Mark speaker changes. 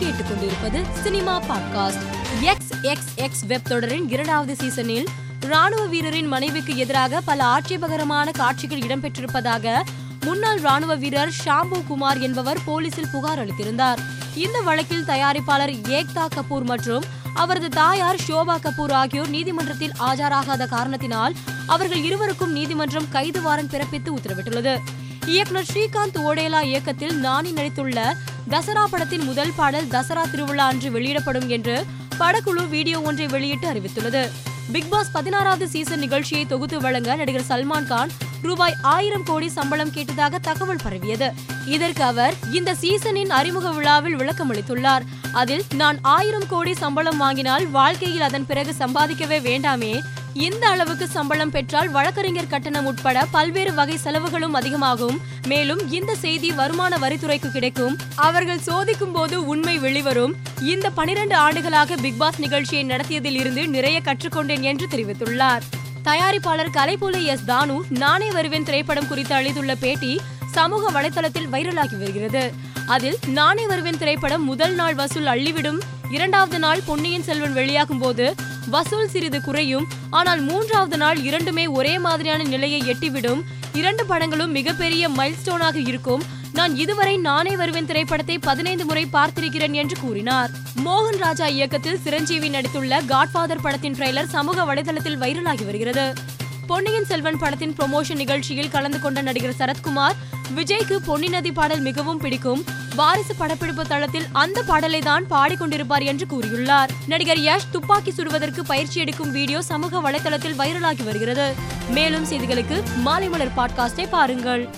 Speaker 1: கேட்டுக்கொண்டிருப்பது cinema podcast. X X X web தொடரின் இரண்டாவது சீசனில் ராணுவ வீரரின் மனைவிக்கு எதிராக பல ஆட்சேபகரமான காட்சிகள் இடம்பெற்றிருப்பதாக முன்னாள் ராணுவ வீரர் ஷாம்பு குமார் என்பவர் போலீசில் புகார் அளித்திருந்தார். இந்த வழக்கில் தயாரிப்பாளர் ஏக்தா கபூர் மற்றும் அவரது தாயார் ஷோபா கபூர் ஆகியோர் நீதிமன்றத்தில் ஆஜராகாத காரணத்தினால் அவர்கள் இருவருக்கும் நீதிமன்றம் கைது வாரண்ட் பிறப்பித்து உத்தரவிட்டுள்ளது. இயக்குனர் ஸ்ரீகாந்த் ஓடேலா இயக்கத்தில் நானி நடித்துள்ள தசரா படத்தின் முதல் பாடல் தசரா திருவிழா அன்று வெளியிடப்படும் என்று படக்குழு வீடியோ ஒன்றை வெளியிட்டு அறிவித்துள்ளது. பிக் பாஸ் பதினாறாவது சீசன் நிகழ்ச்சியை தொகுத்து வழங்க நடிகர் சல்மான் கான் ரூபாய் ஆயிரம் கோடி சம்பளம் கேட்டதாக தகவல் பரவியது. இதற்கு அவர் இந்த சீசனின் அறிமுக விழாவில் விளக்கமளித்துள்ளார் அதில் நான் ஆயிரம் கோடி சம்பளம் வாங்கினால் வாழ்க்கையில் அதன் பிறகு சம்பாதிக்கவே வேண்டாமே. இந்த அளவுக்கு சம்பளம் பெற்றால் வழக்கறிஞர் கட்டணம் உட்பட பல்வேறு வகை செலவுகளும் அதிகமாகும். மேலும் இந்த செய்தி வருமான வரித்துறைக்கு கிடைக்கும். அவர்கள் சோதிக்கும் போது உண்மை வெளிவரும். இந்த பனிரெண்டு ஆண்டுகளாக பிக்பாஸ் நிகழ்ச்சியை நடத்தியதில் இருந்து நிறைய கற்றுக்கொண்டேன் என்று தெரிவித்துள்ளார். தயாரிப்பாளர் கலைபோல எஸ் தானு நானே வருவேன் திரைப்படம் குறித்து அளித்துள்ள பேட்டி சமூக வலைதளத்தில் வைரலாகி வருகிறது. அதில் நானே வருவேன் திரைப்படம் முதல் நாள் வசூல் அள்ளிவிடும் இரண்டாவது நாள் பொன்னியின் செல்வன் வெளியாகும் போது வசூல் சிறிது குறையும் ஆனால் மூன்றாவது நாள் இரண்டுமே ஒரே மாதிரியான நிலையை எட்டிவிடும். இரண்டு படங்களும் மிகப்பெரிய மைல்ஸ்டோனாக இருக்கும். நான் இதுவரை நானே வருவேன் திரைப்படத்தை பதினைந்து முறை பார்த்திருக்கிறேன் என்று கூறினார். மோகன் ராஜா இயக்கத்தில் சிரஞ்சீவி நடித்துள்ள காட்ஃபாதர் படத்தின் ட்ரெய்லர் சமூக வலைதளத்தில் வைரலாகி வருகிறது. பொன்னியின் செல்வன் படத்தின் ப்ரொமோஷன் நிகழ்ச்சியில் கலந்து கொண்ட நடிகர் சரத்குமார் விஜய்க்கு பொன்னி நதி பாடல் மிகவும் பிடிக்கும். வாரிசு படப்பிடிப்பு தளத்தில் அந்த பாடலை தான் பாடிக்கொண்டிருப்பார் என்று கூறியுள்ளார். நடிகர் யஷ் துப்பாக்கி சுடுவதற்கு பயிற்சி எடுக்கும் வீடியோ சமூக வலைதளத்தில் வைரலாகி வருகிறது. மேலும் செய்திகளுக்கு மாலை மலர் பாட்காஸ்டை பாருங்கள்.